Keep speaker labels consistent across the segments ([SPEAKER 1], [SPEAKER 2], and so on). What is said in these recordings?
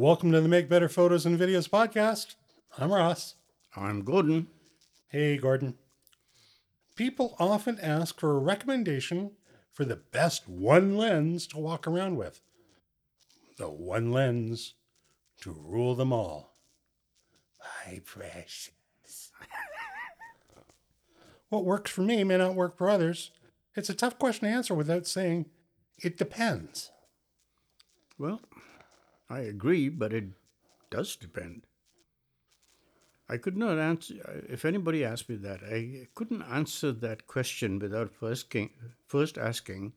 [SPEAKER 1] Welcome to the Make Better Photos and Videos podcast. I'm Ross.
[SPEAKER 2] I'm Gordon.
[SPEAKER 1] Hey, Gordon. People often ask for a recommendation for the best one lens to walk around with. The one lens to rule them all. My precious. what works for me may not work for others. It's a tough question to answer without saying it depends.
[SPEAKER 2] Well, I agree, but it does depend. I could not answer, if anybody asked me that, I couldn't answer that question without first, first asking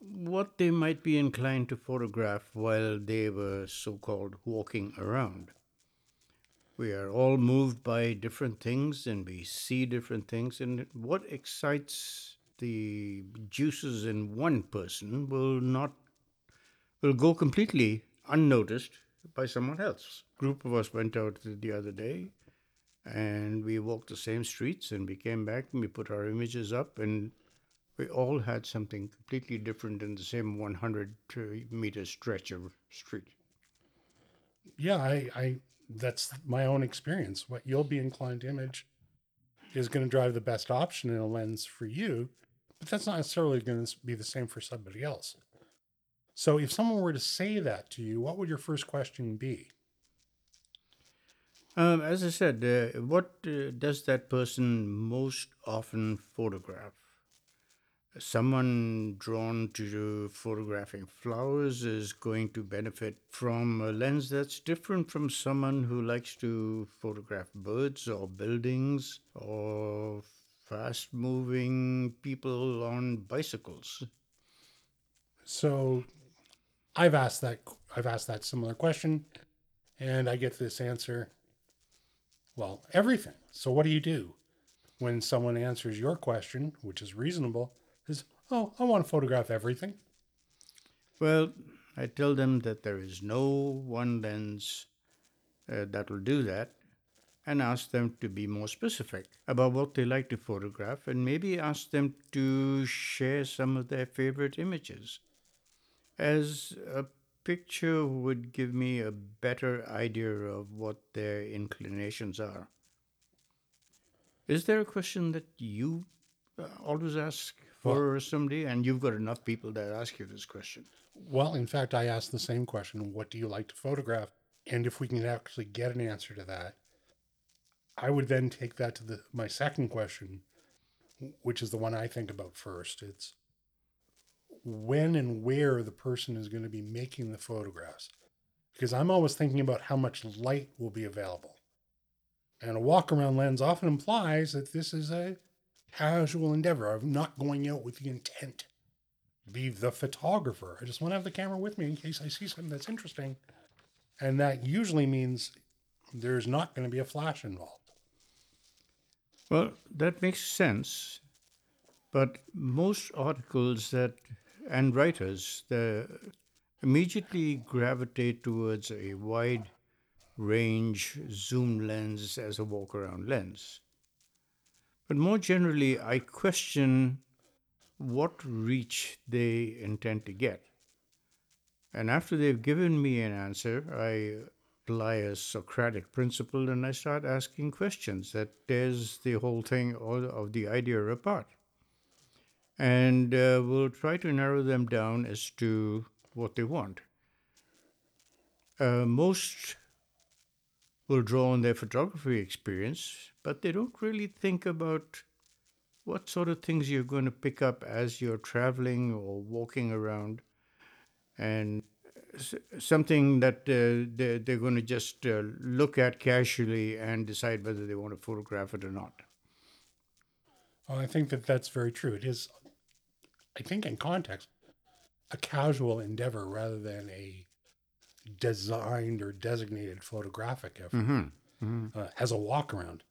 [SPEAKER 2] what they might be inclined to photograph while they were so called walking around. We are all moved by different things and we see different things, and what excites the juices in one person will not will go completely unnoticed by someone else. A group of us went out the other day and we walked the same streets and we came back and we put our images up and we all had something completely different in the same 100 meter stretch of street.
[SPEAKER 1] Yeah, I, I that's my own experience. What you'll be inclined to image is going to drive the best option in a lens for you, but that's not necessarily going to be the same for somebody else. So if someone were to say that to you, what would your first question be?
[SPEAKER 2] Um, as I said, uh, what uh, does that person most often photograph? Someone drawn to photographing flowers is going to benefit from a lens that's different from someone who likes to photograph birds or buildings or fast moving people on bicycles.
[SPEAKER 1] So I've asked that I've asked that similar question and I get this answer well, everything. So what do you do when someone answers your question, which is reasonable, is oh, I want to photograph everything?
[SPEAKER 2] Well, I tell them that there is no one lens uh, that will do that and ask them to be more specific about what they like to photograph and maybe ask them to share some of their favorite images as a picture would give me a better idea of what their inclinations are. Is there a question that you uh, always ask for well, somebody, and you've got enough people that ask you this question?
[SPEAKER 1] Well, in fact, I ask the same question What do you like to photograph? And if we can actually get an answer to that, I would then take that to the my second question, which is the one I think about first. It's when and where the person is going to be making the photographs. Because I'm always thinking about how much light will be available. And a walk around lens often implies that this is a casual endeavor of not going out with the intent to be the photographer. I just want to have the camera with me in case I see something that's interesting. And that usually means there's not going to be a flash involved.
[SPEAKER 2] Well, that makes sense. But most articles that and writers immediately gravitate towards a wide range zoom lens as a walk around lens. But more generally, I question what reach they intend to get. And after they've given me an answer, I apply a Socratic principle and I start asking questions that tears the whole thing of the idea apart and uh, we'll try to narrow them down as to what they want. Uh, most will draw on their photography experience, but they don't really think about what sort of things you're going to pick up as you're traveling or walking around, and something that uh, they're, they're, going to just uh, look at casually and decide whether they want to photograph it or not.
[SPEAKER 1] Well, I think that that's very true. It is I think in context, a casual endeavor rather than a designed or designated photographic effort mm-hmm. Mm-hmm. Uh, as a walk around.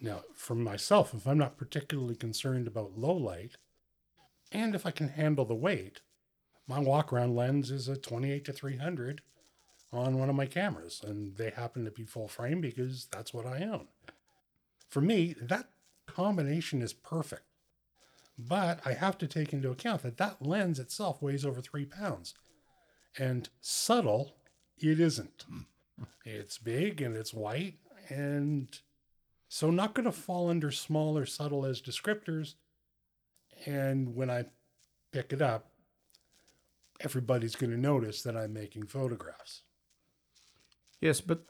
[SPEAKER 1] Now, for myself, if I'm not particularly concerned about low light, and if I can handle the weight, my walk around lens is a 28 to 300 on one of my cameras, and they happen to be full frame because that's what I own. For me, that combination is perfect. But I have to take into account that that lens itself weighs over three pounds. And subtle it isn't. It's big and it's white, and so not going to fall under small or subtle as descriptors. And when I pick it up, everybody's going to notice that I'm making photographs.
[SPEAKER 2] Yes, but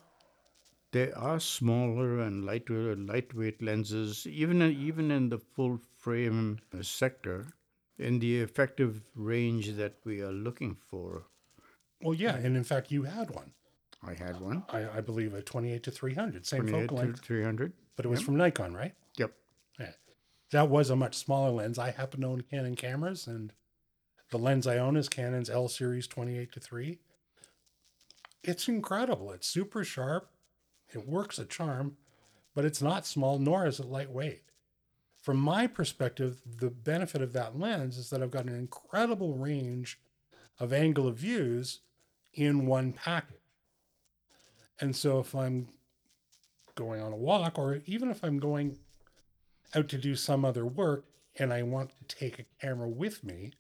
[SPEAKER 2] there are smaller and lighter, lightweight lenses, even even in the full frame sector, in the effective range that we are looking for.
[SPEAKER 1] Well, yeah, and in fact, you had one.
[SPEAKER 2] I had one.
[SPEAKER 1] I, I believe a 28 to 300, same
[SPEAKER 2] 28
[SPEAKER 1] focal
[SPEAKER 2] to
[SPEAKER 1] length,
[SPEAKER 2] 300.
[SPEAKER 1] but it was from Nikon, right?
[SPEAKER 2] Yep.
[SPEAKER 1] Yeah. That was a much smaller lens. I happen to own Canon cameras, and the lens I own is Canon's L series 28 to 3. It's incredible. It's super sharp. It works a charm, but it's not small, nor is it lightweight. From my perspective, the benefit of that lens is that I've got an incredible range of angle of views in one package. And so if I'm going on a walk, or even if I'm going out to do some other work and I want to take a camera with me.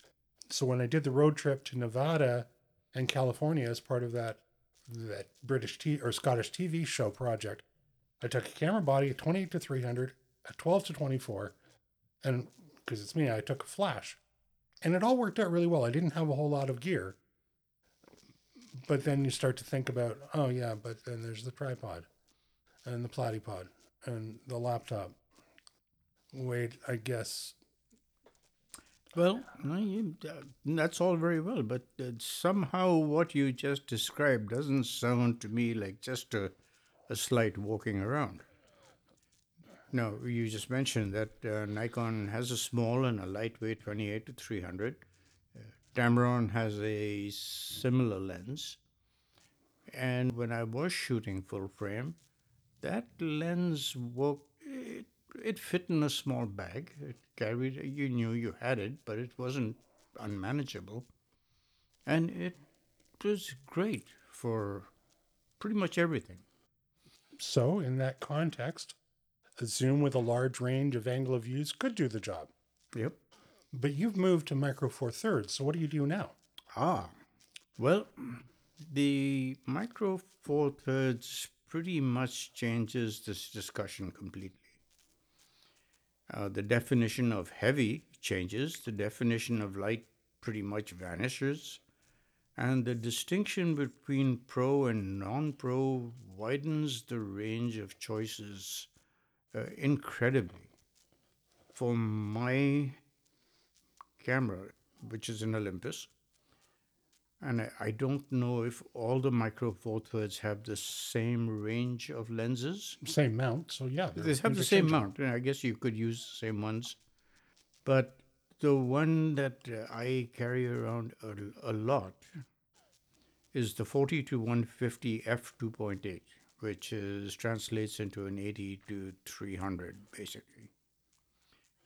[SPEAKER 1] So when I did the road trip to Nevada and California as part of that that British T or Scottish TV show project, I took a camera body, a 28 to 300, a 12 to 24, and because it's me, I took a flash, and it all worked out really well. I didn't have a whole lot of gear, but then you start to think about, oh yeah, but then there's the tripod, and the platypod, and the laptop. Wait, I guess
[SPEAKER 2] Well, uh, that's all very well, but uh, somehow what you just described doesn't sound to me like just a, a slight walking around. No, you just mentioned that uh, Nikon has a small and a lightweight 28 to 300. Uh, Tamron has a similar lens. And when I was shooting full frame, that lens worked, it, it fit in a small bag. It carried, you knew you had it, but it wasn't unmanageable. And it was great for pretty much everything.
[SPEAKER 1] so. In that context, a zoom with a large range of angle of views could do the job.
[SPEAKER 2] Yep.
[SPEAKER 1] But you've moved to micro four thirds. So what do you do now?
[SPEAKER 2] Ah, well, the micro four thirds pretty much changes this discussion completely. Uh, the definition of heavy changes, the definition of light pretty much vanishes, and the distinction between pro and non pro widens the range of choices uh, incredibly. For my camera, which is an Olympus, and I, don't know if all the micro four thirds have the same range of lenses.
[SPEAKER 1] Same mount. So yeah, they're
[SPEAKER 2] have the same mount. and I guess you could use the same ones. But the one that uh, I carry around a, a lot is the 40 to 150 f2.8, which is translates into an 80 to 300 basically.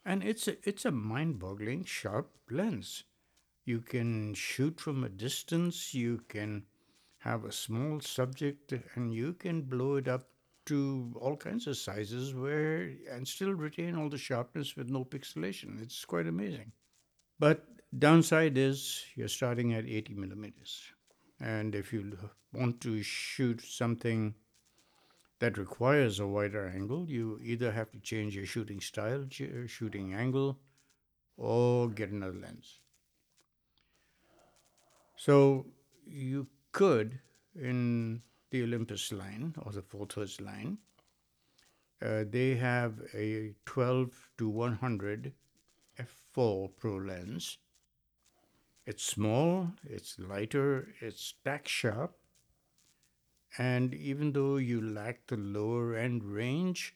[SPEAKER 2] And it's a, it's a mind-boggling sharp lens. You can shoot from a distance, you can have a small subject and you can blow it up to all kinds of sizes where and still retain all the sharpness with no pixelation. It's quite amazing. But downside is you're starting at 80 millimeters. And if you want to shoot something that requires a wider angle, you either have to change your shooting style, uh, shooting angle, or get another lens. So you could, in the Olympus line or the four thirds line, uh, they have a 12 to 100 f4 Pro lens. It's small, it's lighter, it's stack sharp, and even though you lack the lower end range,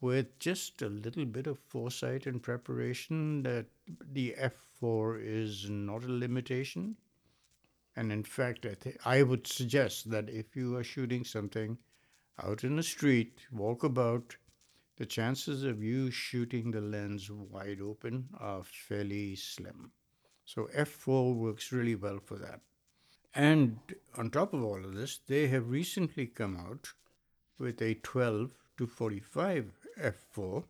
[SPEAKER 2] with just a little bit of foresight and preparation, that the f4 is not a limitation. And in fact, I, th- I would suggest that if you are shooting something out in the street, walk about, the chances of you shooting the lens wide open are fairly slim. So f4 works really well for that. And on top of all of this, they have recently come out with a 12 to 45 f4,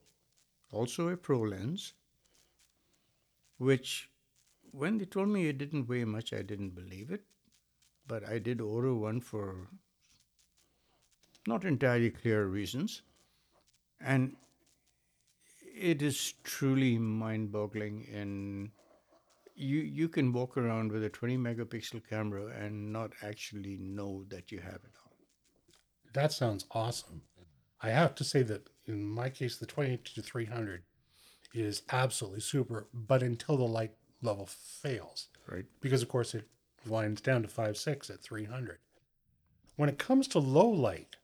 [SPEAKER 2] also a pro lens, which when they told me it didn't weigh much, I didn't believe it. but I did order one for not entirely clear reasons. And it is truly mind boggling in you you can walk around with a 20 megapixel camera and not actually know that you have it on.
[SPEAKER 1] That sounds awesome. I have to say that in my case, the 28 to 300 is absolutely super, but until the light level fails,
[SPEAKER 2] Right.
[SPEAKER 1] because of course it winds down to 5.6 at 300. When it comes to low light,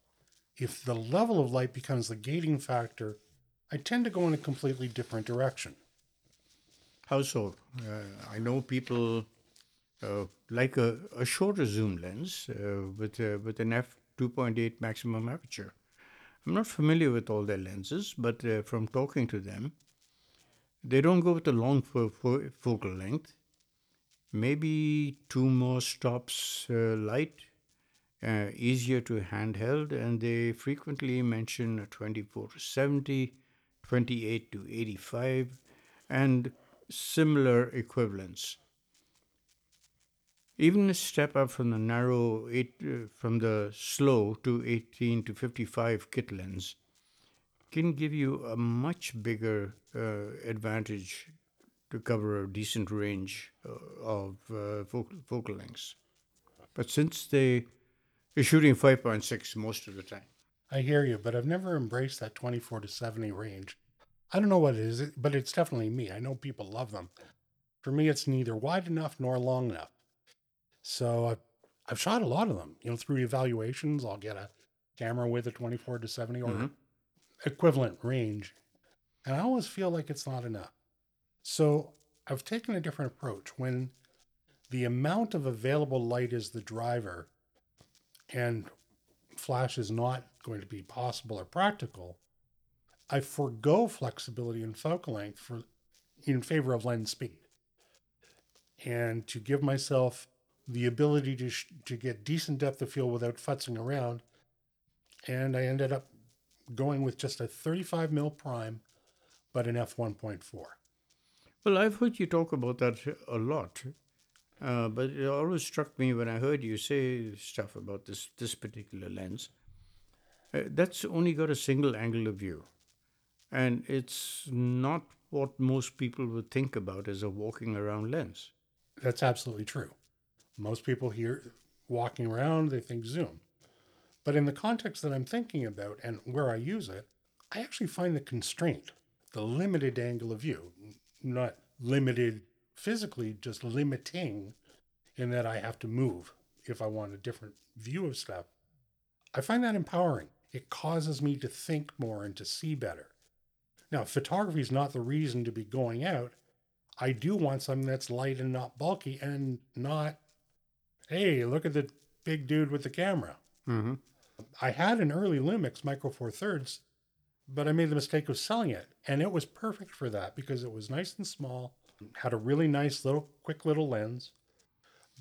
[SPEAKER 1] if the level of light becomes the gating factor, I tend to go in a completely different direction.
[SPEAKER 2] How so? Uh, I know people uh, like a, a shorter zoom lens uh, with a, with an f 2.8 maximum aperture. I'm not familiar with all their lenses, but uh, from talking to them, they don't go with a long fo- fo- focal length. Maybe two more stops uh, light, uh, easier to handheld, and they frequently mention a 24 to 70, 28 to 85, and similar equivalents. Even a step up from the narrow eight, uh, from the slow to 18 to 55 kit lens can give you a much bigger uh, advantage to cover a decent range uh, of uh, focal, focal lengths. But since they are shooting 5.6 most of the time,
[SPEAKER 1] I hear you, but I've never embraced that 24 to 70 range. I don't know what it is, but it's definitely me. I know people love them. For me, it's neither wide enough nor long enough. So I've, I've shot a lot of them. You know, through evaluations, I'll get a camera with a 24 to 70 or
[SPEAKER 2] Mhm.
[SPEAKER 1] equivalent range. And I always feel like it's not enough. So I've taken a different approach. When the amount of available light is the driver and flash is not going to be possible or practical, I forego flexibility and focal length for in favor of lens speed, and to give myself the ability to sh- to get decent depth of field without futzing around. And I ended up going with just a 35 mil prime, but an f 1.4.
[SPEAKER 2] Well, I've heard you talk about that a lot, uh, but it always struck me when I heard you say stuff about this this particular lens. Uh, that's only got a single angle of view, and it's not what most people would think about as a walking around lens.
[SPEAKER 1] That's absolutely true. Most people here walking around, they think zoom. But in the context that I'm thinking about and where I use it, I actually find the constraint, the limited angle of view, not limited physically, just limiting in that I have to move if I want a different view of stuff. I find that empowering. It causes me to think more and to see better. Now, photography is not the reason to be going out. I do want something that's light and not bulky and not, hey, look at the big dude with the camera.
[SPEAKER 2] Mm-hmm.
[SPEAKER 1] I had an early Lumix Micro Four Thirds, but I made the mistake of selling it. And it was perfect for that because it was nice and small, had a really nice little, quick little lens.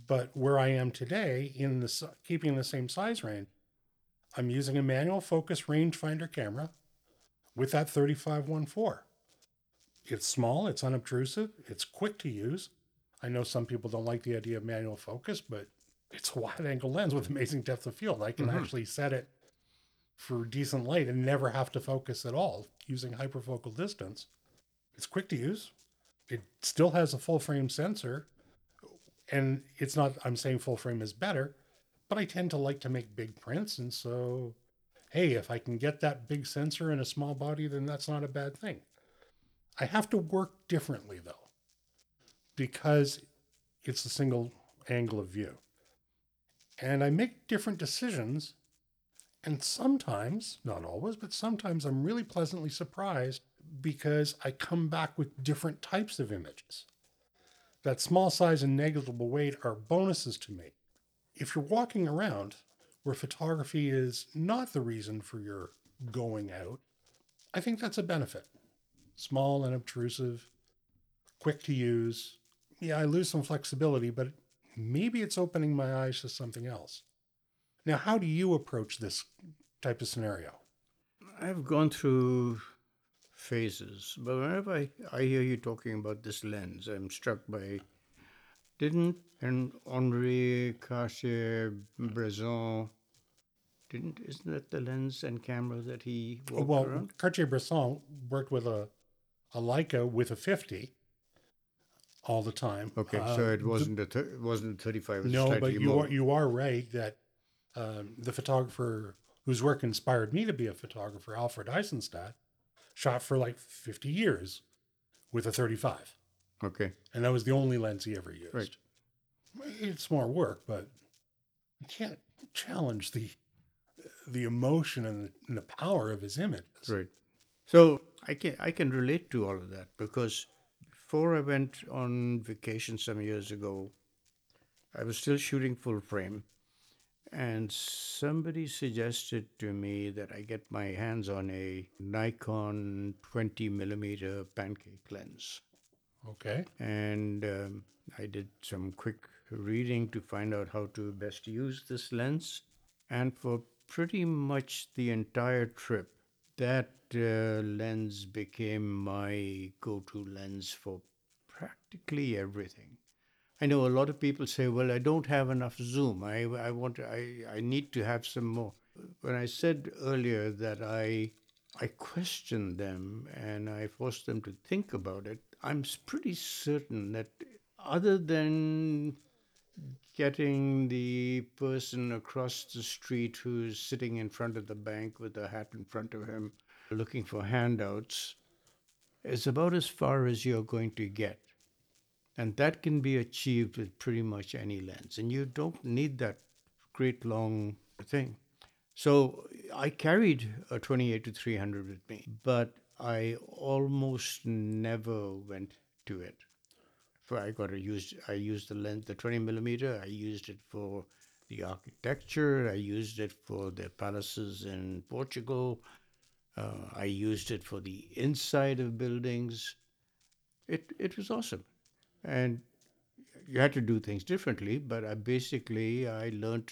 [SPEAKER 1] But where I am today, in the keeping the same size range, I'm using a manual focus rangefinder camera with that 3514. It's small, it's unobtrusive, it's quick to use. I know some people don't like the idea of manual focus, but it's a wide angle lens with amazing depth of field. I can
[SPEAKER 2] Mhm.
[SPEAKER 1] actually set it for decent light and never have to focus at all using hyperfocal distance. It's quick to use. It still has a full frame sensor. And it's not, I'm saying full frame is better, but I tend to like to make big prints. And so, hey, if I can get that big sensor in a small body, then that's not a bad thing. I have to work differently though, because it's a single angle of view. And I make different decisions. And sometimes, not always, but sometimes I'm really pleasantly surprised because I come back with different types of images. That small size and negligible weight are bonuses to me. If you're walking around where photography is not the reason for your going out, I think that's a benefit. Small and obtrusive, quick to use. Yeah, I lose some flexibility, but maybe it's opening my eyes to something else. Now, how do you approach this type of scenario?
[SPEAKER 2] I've gone through phases, but whenever I, I hear you talking about this lens, I'm struck by Didn't and Henri Cartier-Bresson didn't isn't that the lens and camera that he walked
[SPEAKER 1] well,
[SPEAKER 2] around?
[SPEAKER 1] Cartier-Bresson worked with a a Leica with a 50 all the time.
[SPEAKER 2] Okay,
[SPEAKER 1] Uh,
[SPEAKER 2] so it wasn't a thir- it wasn't a thirty-five. it
[SPEAKER 1] no, but you
[SPEAKER 2] more.
[SPEAKER 1] are you are right that um, the photographer whose work inspired me to be a photographer, Alfred Eisenstaedt, shot for like 50 years with a 35,
[SPEAKER 2] Okay,
[SPEAKER 1] and that was the only lens he ever used.
[SPEAKER 2] Right.
[SPEAKER 1] It's more work, but you can't challenge the the emotion and the, and the power of his images.
[SPEAKER 2] right. So I can I can relate to all of that because before I went on vacation some years ago, I was still shooting full frame, and somebody suggested to me that I get my hands on a Nikon 20 millimeter pancake lens.
[SPEAKER 1] Okay.
[SPEAKER 2] and um, I did some quick reading to find out how to best use this lens. And for pretty much the entire trip, that uh, lens became my go to lens for practically everything. I know a lot of people say, well, I don't have enough zoom. I, I want I, I need to have some more. When I said earlier that I I questioned them and I forced them to think about it, I'm pretty certain that other than getting the person across the street who's sitting in front of the bank with a hat in front of him looking for handouts, is about as far as you're going to get. And that can be achieved with pretty much any lens. And you don't need that great long thing. So I carried a 28 to 300 with me, but I almost never went to it. For I got to use I used the lens, the 20 millimeter. I used it for the architecture. I used it for the palaces in Portugal. Uh, I used it for the inside of buildings. It it was awesome, and you had to do things differently. But I basically I learned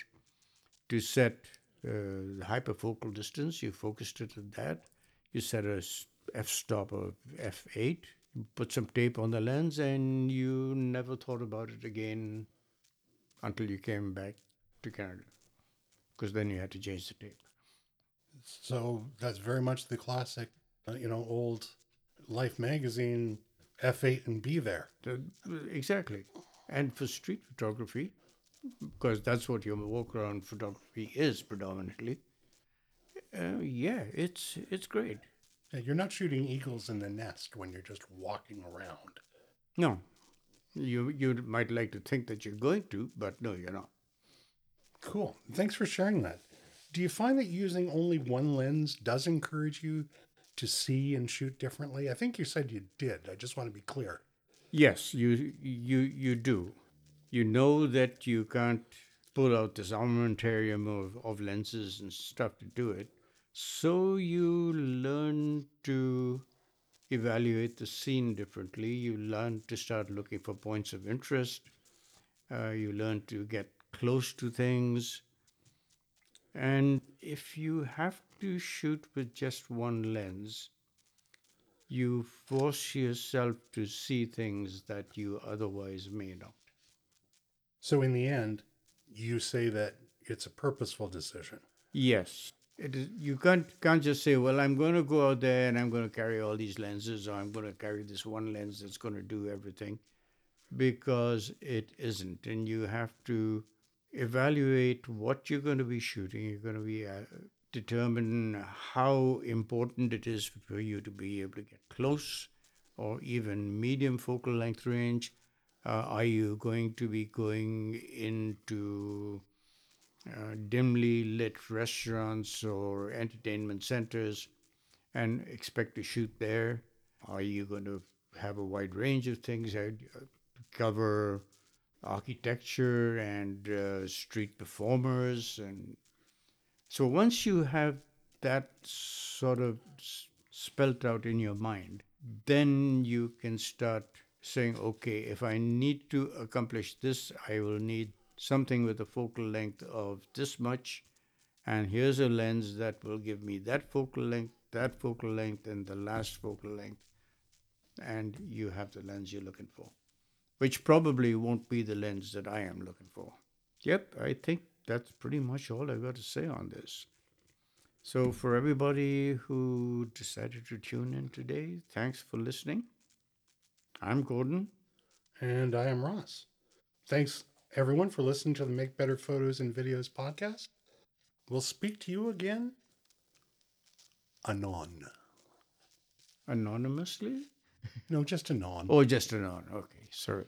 [SPEAKER 2] to set uh, the hyperfocal distance. You focused it at that. You set a f-stop of f8. You put some tape on the lens, and you never thought about it again until you came back to Canada, because then you had to change the tape.
[SPEAKER 1] So that's very much the classic, uh, you know, old Life magazine F8 and B there.
[SPEAKER 2] Exactly. And for street photography, because that's what your walk around photography is predominantly. Uh, yeah, it's it's great.
[SPEAKER 1] Yeah, You're not shooting eagles in the nest when you're just walking around.
[SPEAKER 2] No, you you might like to think that you're going to, but no, you're not.
[SPEAKER 1] Cool. Thanks for sharing that. Do you find that using only one lens does encourage you to see and shoot differently? I think you said you did. I just want to be clear.
[SPEAKER 2] Yes, you you you do. You know that you can't pull out this armamentarium of, of lenses and stuff to do it. So you learn to evaluate the scene differently. You learn to start looking for points of interest. Uh, you learn to get close to things. And if you have to shoot with just one lens, you force yourself to see things that you otherwise may not.
[SPEAKER 1] So in the end, you say that it's a purposeful decision.
[SPEAKER 2] Yes. It is, you can't can't just say, well, I'm going to go out there and I'm going to carry all these lenses, or I'm going to carry this one lens that's going to do everything, because it isn't. And you have to evaluate what you're going to be shooting. You're going to be uh, determine how important it is for you to be able to get close, or even medium focal length range. Uh, are you going to be going into uh, dimly lit restaurants or entertainment centers and expect to shoot there? Are you going to have a wide range of things that uh, cover architecture and uh, street performers? And so once you have that sort of spelt out in your mind, then you can start saying, okay, if I need to accomplish this, I will need something with a focal length of this much. And here's a lens that will give me that focal length, that focal length, and the last focal length. And you have the lens you're looking for. which probably won't be the lens that I am looking for. Yep, I think that's pretty much all I've got to say on this. So, for everybody who decided to tune in today, thanks for listening. I'm Gordon.
[SPEAKER 1] And I am Ross. Thanks, everyone, for listening to the Make Better Photos and Videos podcast. We'll speak to you again anon.
[SPEAKER 2] Anonymously?
[SPEAKER 1] No, just anon.
[SPEAKER 2] Oh, just anon. Okay, sorry.